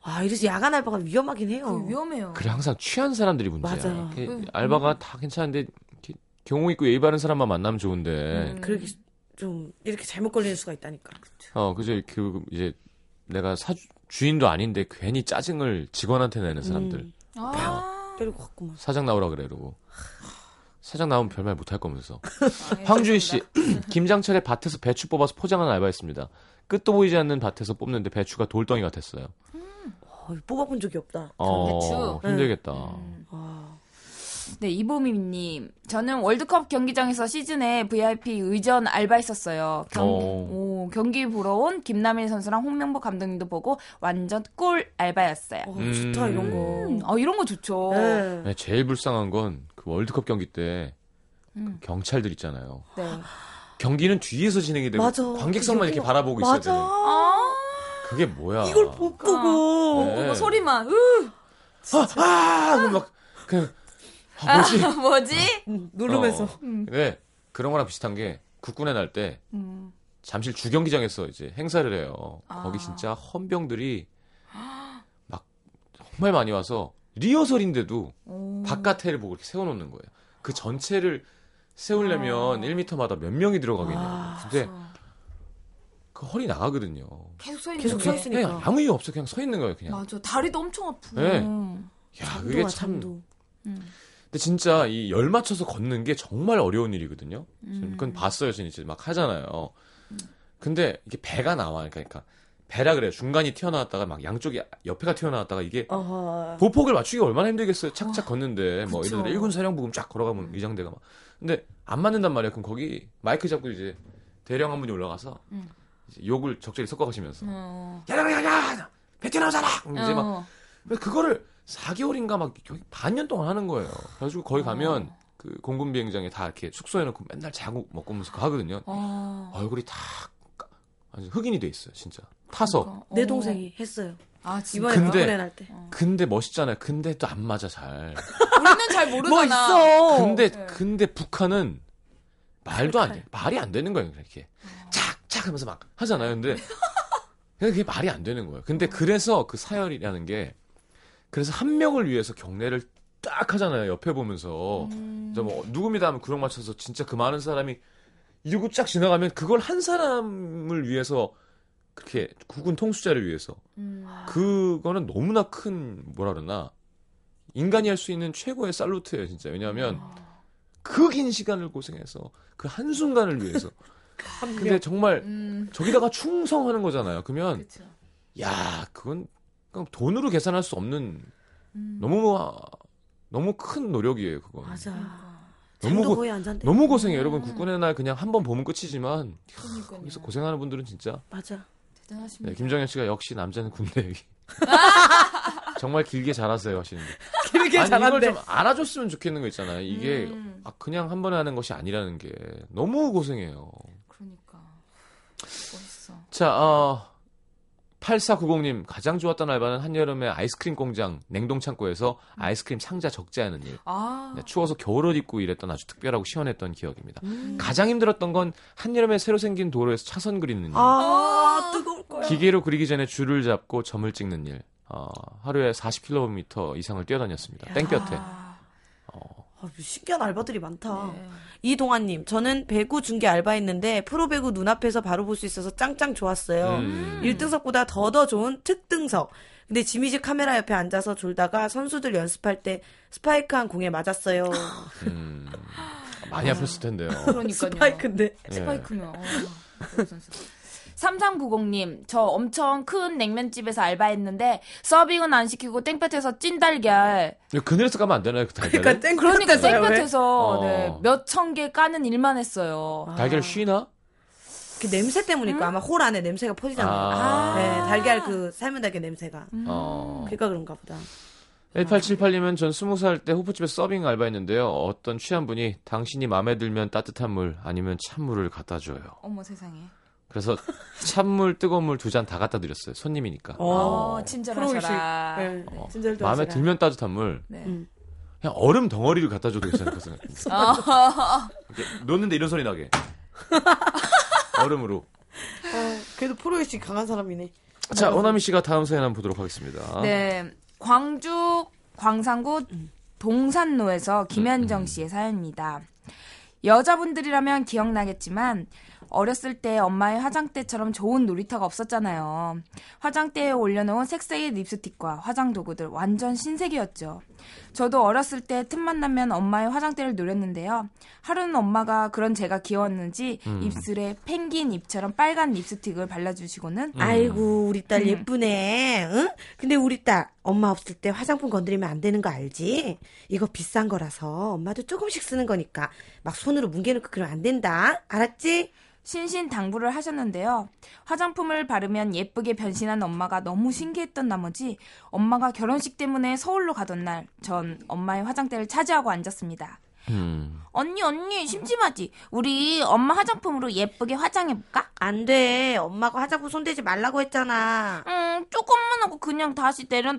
아, 이래서 야간 알바가 위험하긴 해요. 위험해요. 그래 항상 취한 사람들이 문제야. 맞아. 음. 알바가 다 괜찮은데 경호 있고 예의 바른 사람만 만나면 좋은데 음. 그렇게 좀 이렇게 잘못 걸리는 수가 있다니까. 어 그죠 그 이제 내가 사 주인도 아닌데 괜히 짜증을 직원한테 내는 사람들 음, 아. 때리고 갔구만. 사장 나오라 그래 이러고 사장 나오면 별말 못할 거면서 네, 황주희 씨 김장철의 밭에서 배추 뽑아서 포장하는 알바했습니다. 끝도 보이지 않는 밭에서 뽑는데 배추가 돌덩이 같았어요. 어, 뽑아본 적이 없다. 어 배추? 힘들겠다. 아, 네, 이보미님. 저는 월드컵 경기장에서 시즌에 VIP 의전 알바했었어요. 경, 오. 오, 경기 보러 온 김남일 선수랑 홍명보 감독님도 보고 완전 꿀 알바였어요. 어, 음. 좋다 이런 거. 음, 어, 이런 거 좋죠. 네. 네, 제일 불쌍한 건 그 월드컵 경기 때그 음. 경찰들 있잖아요. 네. 경기는 뒤에서 진행이 되고 맞아. 관객석만 이렇게 바라보고 있어야 맞아. 되는. 아, 그게 뭐야? 이걸 못 보고. 네. 소리만. 으, 아, 아, 그럼 막 그냥 아, 뭐지? 뭐지? 음, 누르면서. 어. 네, 그런 거랑 비슷한 게 국군의 날때 음. 잠실 주경기장에서 이제 행사를 해요. 아. 거기 진짜 헌병들이 막 정말 많이 와서 리허설인데도 오. 바깥에를 보고 이렇게 세워놓는 거예요. 그 전체를 세우려면 1m마다 몇 명이 들어가겠냐. 아, 근데 그 허리 나가거든요. 계속 서 있는 계속 거. 서 있으니까. 그냥 아무 이유 없어 그냥 서 있는 거예요 그냥. 맞아. 다리도 엄청 아프고. 네. 음. 야 그게 잠도와 참. 잠도. 근데 진짜 이 열 맞춰서 걷는 게 정말 어려운 일이거든요. 음. 그건 봤어요, 저는 이제 막 하잖아요. 근데 이게 배가 나와, 그러니까 배라 그래요. 중간이 튀어나왔다가 막 양쪽이 옆에가 튀어나왔다가 이게 어허. 보폭을 맞추기가 얼마나 힘들겠어요. 착착 걷는데 뭐. 예를 들어 1군 사령부금 쫙 걸어가면 의장대가 막. 근데 안 맞는단 말이에요. 그럼 거기 마이크 잡고 이제 대령 한 분이 올라가서 음. 이제 욕을 적절히 섞어가시면서 어. 야야야야 배 튀어나오잖아. 이제 막 어. 그거를 4개월인가 막 반년 동안 하는 거예요. 그래가지고 거기 가면 그 공군 비행장에 다 이렇게 숙소해놓고 맨날 자고 먹고 면서 그거 하거든요. 어. 얼굴이 다 까- 아주 흑인이 돼 있어요, 진짜. 타서. 그러니까. 내 어. 동생이 했어요. 아, 진짜. 이번에 근데- 날 때. 근데 멋있잖아요. 근데 또 안 맞아 잘. 우리는 잘 모르잖아. 뭐 있어. 근데 네. 근데 북한은 말도 안 돼. 말이 안 되는 거예요, 이렇게. 착착 하면서 막 하잖아요. 근데 그게 말이 안 되는 거예요. 근데 그래서 그 사열이라는 게 그래서 한 명을 위해서 경례를 딱 하잖아요. 옆에 보면서. 음. 뭐 누굽니다 하면 구령 맞춰서 진짜 그 많은 사람이 이러고 쫙 지나가면 그걸 한 사람을 위해서 그렇게 국군 통수자를 위해서 음. 그거는 너무나 큰 뭐라 그러나 인간이 할 수 있는 최고의 살루트예요 진짜 왜냐하면 그 긴 시간을 고생해서 그 한 순간을 위해서 근데 정말 음. 저기다가 충성하는 거잖아요 그러면 그쵸. 야 그건 그냥 돈으로 계산할 수 없는 음. 너무 너무 큰 노력이에요 그건 맞아. 너무 잠도 고- 거의 안 잔대. 너무 고생해 요 여러분 국군의 날 그냥 한 번 보면 끝이지만 그러니까요. 거기서 고생하는 분들은 진짜 맞아. 대단하십니다. 네, 김정현 씨가 역시 남자는 군대 얘기 정말 길게 잘하세요 하시는데 길게 아니 잘한대. 이걸 좀 알아줬으면 좋겠는 거 있잖아요 이게 음. 아, 그냥 한 번에 하는 것이 아니라는 게 너무 고생해요 그러니까. 멋있어. 자 어, 8490님 가장 좋았던 알바는 한여름에 아이스크림 공장 냉동 창고에서 아이스크림 상자 적재하는 일 아. 네, 추워서 겨울옷 입고 일했던 아주 특별하고 시원했던 기억입니다 음. 가장 힘들었던 건 한여름에 새로 생긴 도로에서 차선 그리는 일 아, 뜨거울 거야. 기계로 그리기 전에 줄을 잡고 점을 찍는 일. 어, 하루에 40km 이상을 뛰어다녔습니다. 땡볕에. 아. 아, 신기한 알바들이 많다. 네. 이동환님, 저는 배구 중계 알바했는데 프로배구 눈앞에서 바로 볼 수 있어서 짱짱 좋았어요. 음. 1등석보다 더더 좋은 특등석. 근데 지미지 카메라 옆에 앉아서 졸다가 선수들 연습할 때 스파이크한 공에 맞았어요. 음, 많이 아팠을 텐데요. 그러니까요. 스파이크인데. 예. 스파이크면. 어, 그 선수. 3390님, 저 엄청 큰 냉면집에서 알바했는데, 서빙은 안 시키고 땡볕에서 찐달걀. 그늘에서 까면 안 되나요? 그 달걀? 그러니까 땡 그러니까? 땡볕에서 어. 네, 몇천 개 까는 일만 했어요. 달걀 쉬나? 그 냄새 때문일까 아마 홀 안에 냄새가 퍼지잖아요. 아. 네, 달걀 그 삶은 달걀 냄새가. 어. 그러니까 그런가 보다. 1878님은 전 20살 때 호프집에서 서빙 알바했는데요. 어떤 취한 분이 당신이 마음에 들면 따뜻한 물 아니면 찬물을 갖다 줘요. 어머 세상에. 그래서 찬물, 뜨거운 물 두 잔 다 갖다 드렸어요. 손님이니까. 어, 프로의식. 친절하셔라. 네, 어. 친절도 마음에 하시라. 들면 따뜻한 물. 네. 음. 그냥 얼음 덩어리를 갖다 줘도 괜찮을 것 생각합니다. 어. 놓는데 이런 소리 나게. 얼음으로. 어, 그래도 프로의식 강한 사람이네. 자, 오나미 씨가 다음 사연 한번 보도록 하겠습니다. 네. 광주 광산구 동산로에서 김현정 씨의 사연입니다. 여자분들이라면 기억나겠지만 어렸을 때 엄마의 화장대처럼 좋은 놀이터가 없었잖아요. 화장대에 올려놓은 색색의 립스틱과 화장 도구들 완전 신세계였죠. 저도 어렸을 때 틈만 나면 엄마의 화장대를 노렸는데요. 하루는 엄마가 그런 제가 귀여웠는지 입술에 펭귄 입처럼 빨간 립스틱을 발라주시고는 아이고 우리 딸 음. 예쁘네. 응? 근데 우리 딸 엄마 없을 때 화장품 건드리면 안 되는 거 알지? 이거 비싼 거라서 엄마도 조금씩 쓰는 거니까 막 손으로 뭉개놓고 그러면 안 된다. 알았지? 신신 당부를 하셨는데요. 화장품을 바르면 예쁘게 변신한 엄마가 너무 신기했던 나머지 엄마가 결혼식 때문에 서울로 가던 날 전 엄마의 화장대를 차지하고 앉았습니다. 음. 언니 언니 심심하지? 우리 엄마 화장품으로 예쁘게 화장해볼까? 안 돼. 엄마가 화장품 손대지 말라고 했잖아. 음 조금만 하고 그냥 다시 내려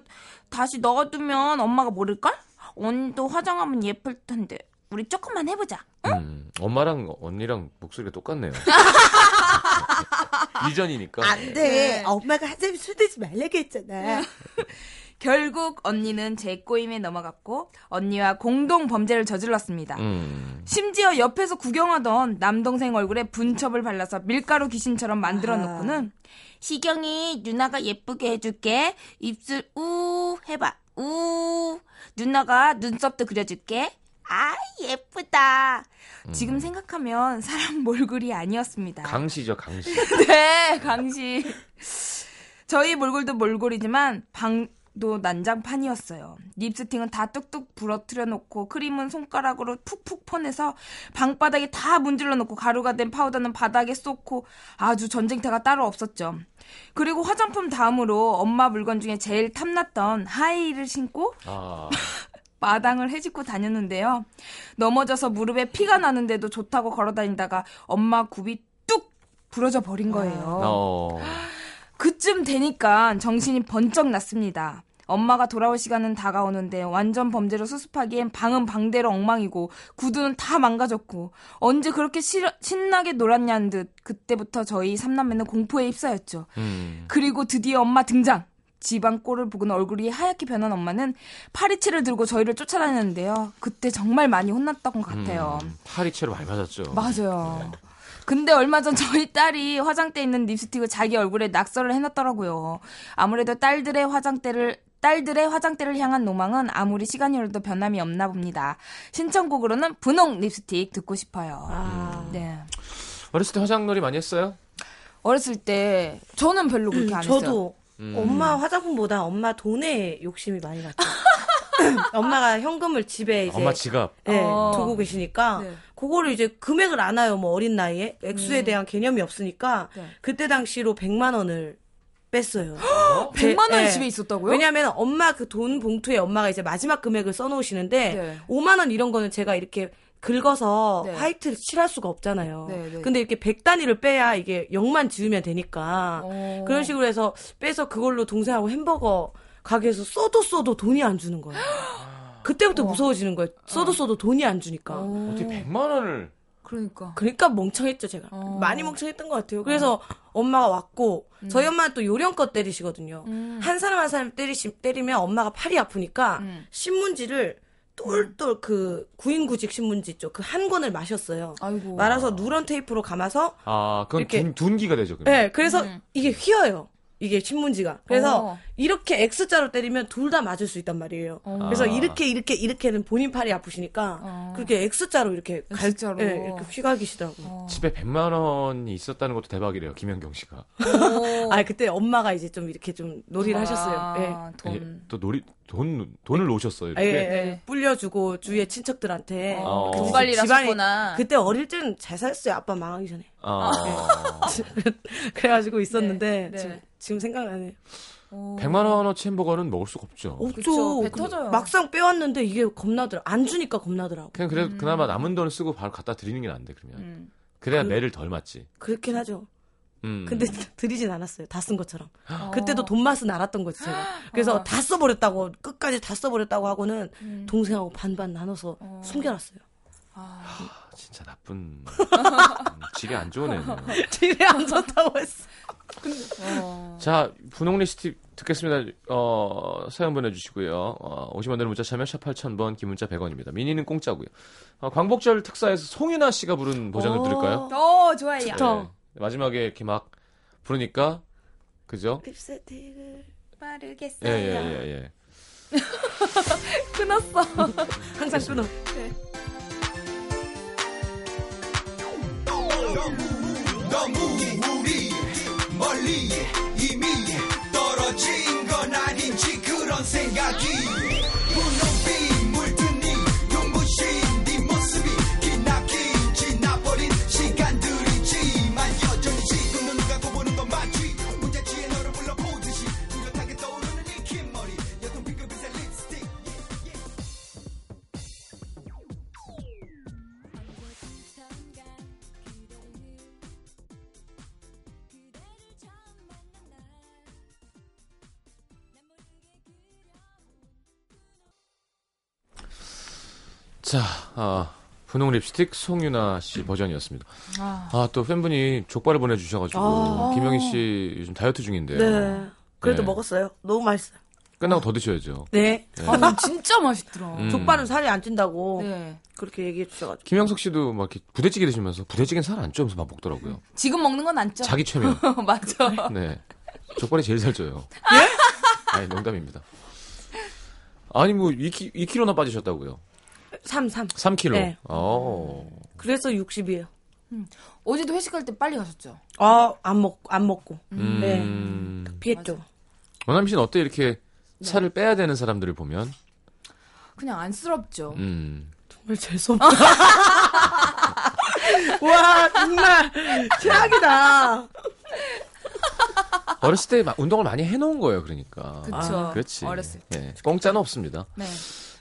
다시 넣어두면 엄마가 모를걸? 언니도 화장하면 예쁠 텐데 우리 조금만 해보자. 음, 엄마랑 언니랑 목소리가 똑같네요. 이전이니까. 안 돼. 엄마가 화장품 손대지 말라고 했잖아. 결국 언니는 제 꼬임에 넘어갔고 언니와 공동 범죄를 저질렀습니다. 음. 심지어 옆에서 구경하던 남동생 얼굴에 분첩을 발라서 밀가루 귀신처럼 만들어 놓고는 시경이 누나가 예쁘게 해줄게. 입술 우 해봐. 우 누나가 눈썹도 그려줄게. 아 예쁘다. 지금 생각하면 사람 몰골이 아니었습니다. 강시죠, 강시. 네, 강시. 저희 몰골도 몰골이지만 방도 난장판이었어요. 립스틱은 다 뚝뚝 부러뜨려 놓고 크림은 손가락으로 푹푹 퍼내서 방바닥에 다 문질러 놓고 가루가 된 파우더는 바닥에 쏟고 아주 전쟁터가 따로 없었죠. 그리고 화장품 다음으로 엄마 물건 중에 제일 탐났던 하이힐을 신고 아, 마당을 헤집고 다녔는데요. 넘어져서 무릎에 피가 나는데도 좋다고 걸어 다니다가 엄마 굽이 뚝 부러져 버린 거예요. 어. 그쯤 되니까 정신이 번쩍 났습니다. 엄마가 돌아올 시간은 다가오는데 완전 범죄로 수습하기엔 방은 방대로 엉망이고 구두는 다 망가졌고 언제 그렇게 실- 신나게 놀았냐는 듯 그때부터 저희 삼남매는 공포에 휩싸였죠. 음. 그리고 드디어 엄마 등장. 꼴을 보고는 얼굴이 하얗게 변한 엄마는 파리채를 들고 저희를 쫓아다녔는데요. 그때 정말 많이 혼났던 것 같아요. 음, 파리채로 많이 맞았죠. 맞아요. 근데 얼마 전 저희 딸이 화장대에 있는 립스틱을 자기 얼굴에 낙서를 해놨더라고요. 아무래도 딸들의 화장대를 딸들의 화장대를 향한 로망은 아무리 시간이 흘러도 변함이 없나 봅니다. 신청곡으로는 분홍 립스틱 듣고 싶어요. 아. 네. 어렸을 때 화장놀이 많이 했어요? 어렸을 때 저는 별로 그렇게 안 했어요. 음. 엄마 화장품보다 엄마 돈에 욕심이 많이 났죠. 엄마가 현금을 집에 이제 엄마 지갑. 네, 어. 두고 계시니까 네. 그거를 이제 금액을 알아요. 뭐 어린 나이에 액수에 대한 개념이 없으니까 네. 그때 당시로 100만 원을 뺐어요. 100만 원이 네. 집에 있었다고요? 왜냐하면 엄마 그 돈 봉투에 엄마가 이제 마지막 금액을 써놓으시는데 네. 5만 원 이런 거는 제가 이렇게 긁어서 네. 화이트를 칠할 수가 없잖아요. 네, 네. 근데 이렇게 100단위를 빼야 이게 0만 지으면 되니까 어. 그런 식으로 해서 빼서 그걸로 동생하고 햄버거 가게에서 써도 써도 돈이 안 주는 거예요. 그때부터 무서워지는 거예요. 써도 써도 돈이 안 주니까. 어. 어떻게 100만 원을 그러니까. 그러니까 멍청했죠, 제가. 어. 많이 멍청했던 것 같아요. 그래서 엄마가 왔고, 저희 엄마는 또 요령껏 때리시거든요. 음. 한 사람 한 사람 때리시, 때리면 엄마가 팔이 아프니까 음. 신문지를 똘똘 그 구인구직 신문지 있죠. 그한 권을 마셨어요. 아이고. 말아서 누런 테이프로 감아서, 아, 그건 이렇게- 둔, 둔기가 되죠. 그럼. 네, 그래서 음. 이게 휘어요. 이게 신문지가. 그래서 어. 이렇게 X자로 때리면 둘 다 맞을 수 있단 말이에요. 그래서 아. 이렇게 이렇게 이렇게는 본인 팔이 아프시니까 어. 그렇게 X자로 이렇게 갈, X자로. 예, 이렇게 휘갈기시더라고요. 어. 집에 100만 원이 있었다는 것도 대박이래요. 김현경 씨가. 오. 아 그때 엄마가 이제 좀 이렇게 좀 놀이를 하셨어요. 예. 아, 예, 돈. 또 놀이 돈 돈을 놓으셨어요. 예, 이렇게. 예, 예. 네. 불려주고 주위에 친척들한테 어. 그돈 집안이- 관리를 하셨구나. 그때 어릴 땐잘 살았어요. 아빠 망하기 전에. 아. 그래가지고 있었는데 네. 지금, 지금 생각나네. 오. 100만 원어치 햄버거는 먹을 수가 없죠. 없죠. 그쵸, 배 근데 터져요. 막상 빼왔는데 이게 겁나더라. 안 주니까 겁나더라고. 그냥 그래 도 그나마 남은 돈을 쓰고 바로 갖다 드리는 게 나은데 그러면. 음. 그래야 매를 덜 맞지. 그렇긴 하죠. 음. 근데 드리진 않았어요. 다 쓴 것처럼. 어. 그때도 돈 맛은 알았던 거지 제가. 그래서 어. 다 써버렸다고 끝까지 다 써버렸다고 하고는 음. 동생하고 반반 나눠서 어. 숨겨놨어요. 아. 아, 진짜 나쁜 음, 질이 안 좋은 애네요. 집에 안 좋다고 했어. 어. 자, 분홍 리 스틱 듣겠습니다. 어, 사연 보내주시고요. 어, 50원 되는 문자 참여 샵 8000번, 기문자 100원입니다. 미니는 공짜고요. 어, 광복절 특사에서 송윤아 씨가 부른 버전을 들을까요? 어, 좋아요. 네. 마지막에 이렇게 막 부르니까, 그죠? 립스틱을 빠르겠어요. 예, 예, 예, 예. 끊었어. 항상 끊어. 너무 우리 멀리 이미 떨어진 건 아닌지 그런 생각이 자, 아, 분홍 립스틱 송윤아 씨 버전이었습니다. 아. 아, 또 팬분이 족발을 보내주셔가지고, 아. 김영희 씨 요즘 다이어트 중인데요. 네. 그래도 네. 먹었어요. 너무 맛있어요. 끝나고 더 드셔야죠. 네. 네. 아, 난 진짜 맛있더라. 음. 족발은 살이 안 찐다고 네. 그렇게 얘기해 주셔가지고. 김영석 씨도 막 이렇게 부대찌개 드시면서 부대찌개는 살 안 쪄면서 막 먹더라고요. 지금 먹는 건 안 쪄. 자기 최면. 맞아. 네. 족발이 제일 살쪄요. 아니, 농담입니다. 아니, 뭐, 2키, 2kg나 빠지셨다고요? 3, 3. 3kg. 네. 어. 그래서 60이에요. 어제도 회식할 때 빨리 가셨죠? 아, 안 먹, 안 먹고. 음. 피했죠. 원남이 씨는 어때 이렇게 살을 빼야 되는 사람들을 보면? 그냥 안쓰럽죠. 음. 정말 재수없다. 와, 정말 최악이다. 어렸을 때 마- 운동을 많이 해놓은 거예요, 그러니까. 그쵸. 아, 그렇지. 어렸을 때. 예. 공짜는 없습니다. 네.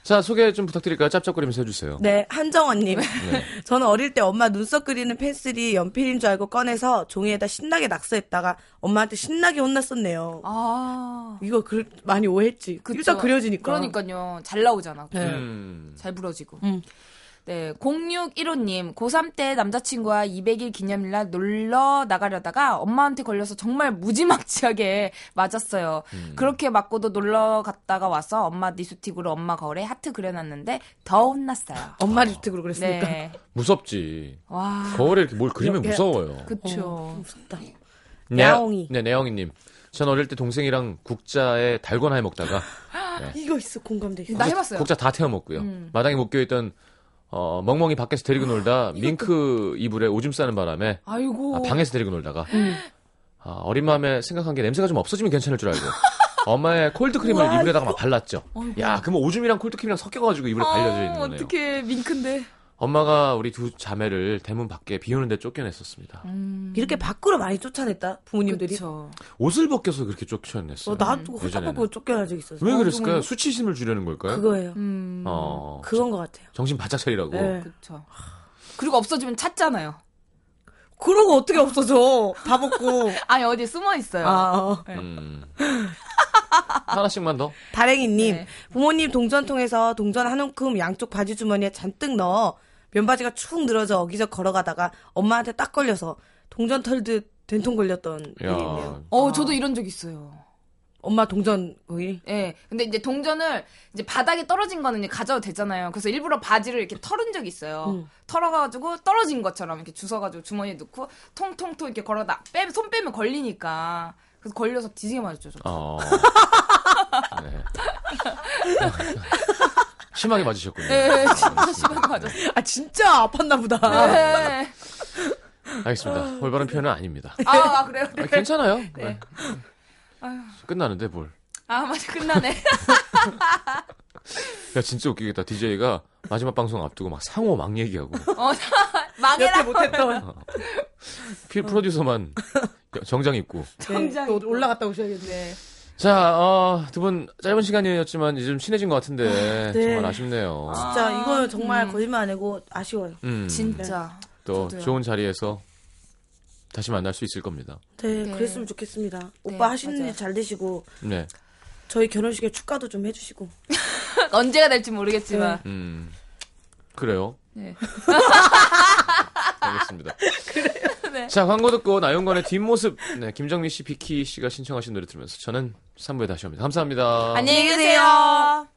자, 소개 좀 부탁드릴까요? 짭짭거리면서 해주세요. 네, 한정원님. 네. 저는 어릴 때 엄마 눈썹 그리는 펜슬이 연필인 줄 알고 꺼내서 종이에다 신나게 낙서했다가 엄마한테 신나게 혼났었네요. 아. 이거 그, 많이 오해했지. 그쵸. 일단 그려지니까. 그러니까요. 잘 나오잖아. 네. 음. 잘 부러지고. 음. 네, 0615님, 고3 때 남자친구와 200일 기념일날 놀러 나가려다가 엄마한테 걸려서 정말 무지막지하게 맞았어요. 음. 그렇게 맞고도 놀러 갔다가 와서 엄마 니스틱으로 엄마 거울에 하트 그려놨는데 더 혼났어요. 엄마 립스틱으로 그랬으니까. 네. 무섭지. 와, 거울에 이렇게 뭘 그리면 야, 야. 무서워요. 그쵸. 어, 무섭다. 네, 야옹이. 네, 내영이님. 전 어릴 때 동생이랑 국자에 달고나 해 먹다가 이거 있어, 공감돼 있어. 나 해봤어요. 국자 다 태워 먹고요. 음. 마당에 묶여 있던 어, 멍멍이 밖에서 데리고 놀다 밍크 이불에 오줌 싸는 바람에 아이고. 아, 방에서 데리고 놀다가 아, 어린 마음에 생각한 게 냄새가 좀 없어지면 괜찮을 줄 알고 엄마의 콜드크림을 우와, 이불에다가 막 발랐죠. 야, 그러면 오줌이랑 콜드크림이랑 섞여가지고 이불에 발려져 있는 거네요. 아, 어떻게 밍크인데. 엄마가 우리 두 자매를 대문 밖에 비 오는데 쫓겨냈었습니다. 이렇게 밖으로 많이 쫓아냈다, 부모님들이. 그쵸. 옷을 벗겨서 그렇게 쫓겨냈어요. 어, 나도. 헛다보고 쫓겨난 적 있었어. 왜 그랬을까요? 수치심을 주려는 걸까요? 그거예요. 음. 어, 그건 것 같아요. 정신 바짝 차리라고. 네. 그쵸. 그리고 없어지면 찾잖아요. 그러고 어떻게 없어져. 다 먹고. 아니, 어디 숨어 있어요. 아, 어. 음. 하나씩만 더. 다랭이님, 네. 부모님 동전 통해서 동전 한 움큼 양쪽 바지 주머니에 잔뜩 넣어 면바지가 축 늘어져 어기적 걸어가다가 엄마한테 딱 걸려서 동전 털듯 된통 걸렸던 일이 있네요. 야, 어, 저도 이런 적 있어요. 엄마 동전 거기. 예. 근데 이제 동전을 이제 바닥에 떨어진 거는 이제 가져도 되잖아요. 그래서 일부러 바지를 이렇게 털은 적이 있어요. 음. 털어가지고 떨어진 것처럼 이렇게 주워가지고 주머니에 넣고 통통통 이렇게 걸어다 빼, 손 빼면 걸리니까. 그래서 걸려서 뒤지게 맞았죠. 저. 어. 네. 심하게 맞으셨군요. 네, 진짜 심하게 맞았어요. 아 진짜 아팠나 보다. 네. 알겠습니다. 올바른 표현은 아닙니다. 아, 아, 그래요? 아, 네. 괜찮아요. 네. 네. 아유. 끝나는데 뭘. 아, 맞아. 끝나네. 야 진짜 웃기겠다. DJ가 마지막 방송 앞두고 막 상호 막 얘기하고 어, 망해라. 못했던. 필 프로듀서만 정장 입고. 정장 또 입고. 올라갔다 오셔야겠네. 자, 어, 두 분 짧은 시간이었지만 이제 좀 친해진 것 같은데 네. 정말 아쉽네요. 진짜 이거는 정말 음. 거짓말 아니고 아쉬워요. 음, 진짜. 또 저도요. 좋은 자리에서 다시 만날 수 있을 겁니다. 네, 네. 그랬으면 좋겠습니다. 네, 오빠 하시는 맞아요. 일 잘 되시고 네, 저희 결혼식에 축가도 좀 해주시고. 언제가 될지 모르겠지만. 음, 그래요. 네. 알겠습니다. 네. 자, 광고 듣고 나윤건의 뒷모습, 네, 김정민 씨, 비키 씨가 신청하신 노래 들으면서 저는 3부에 다시 옵니다. 감사합니다. 안녕히 계세요.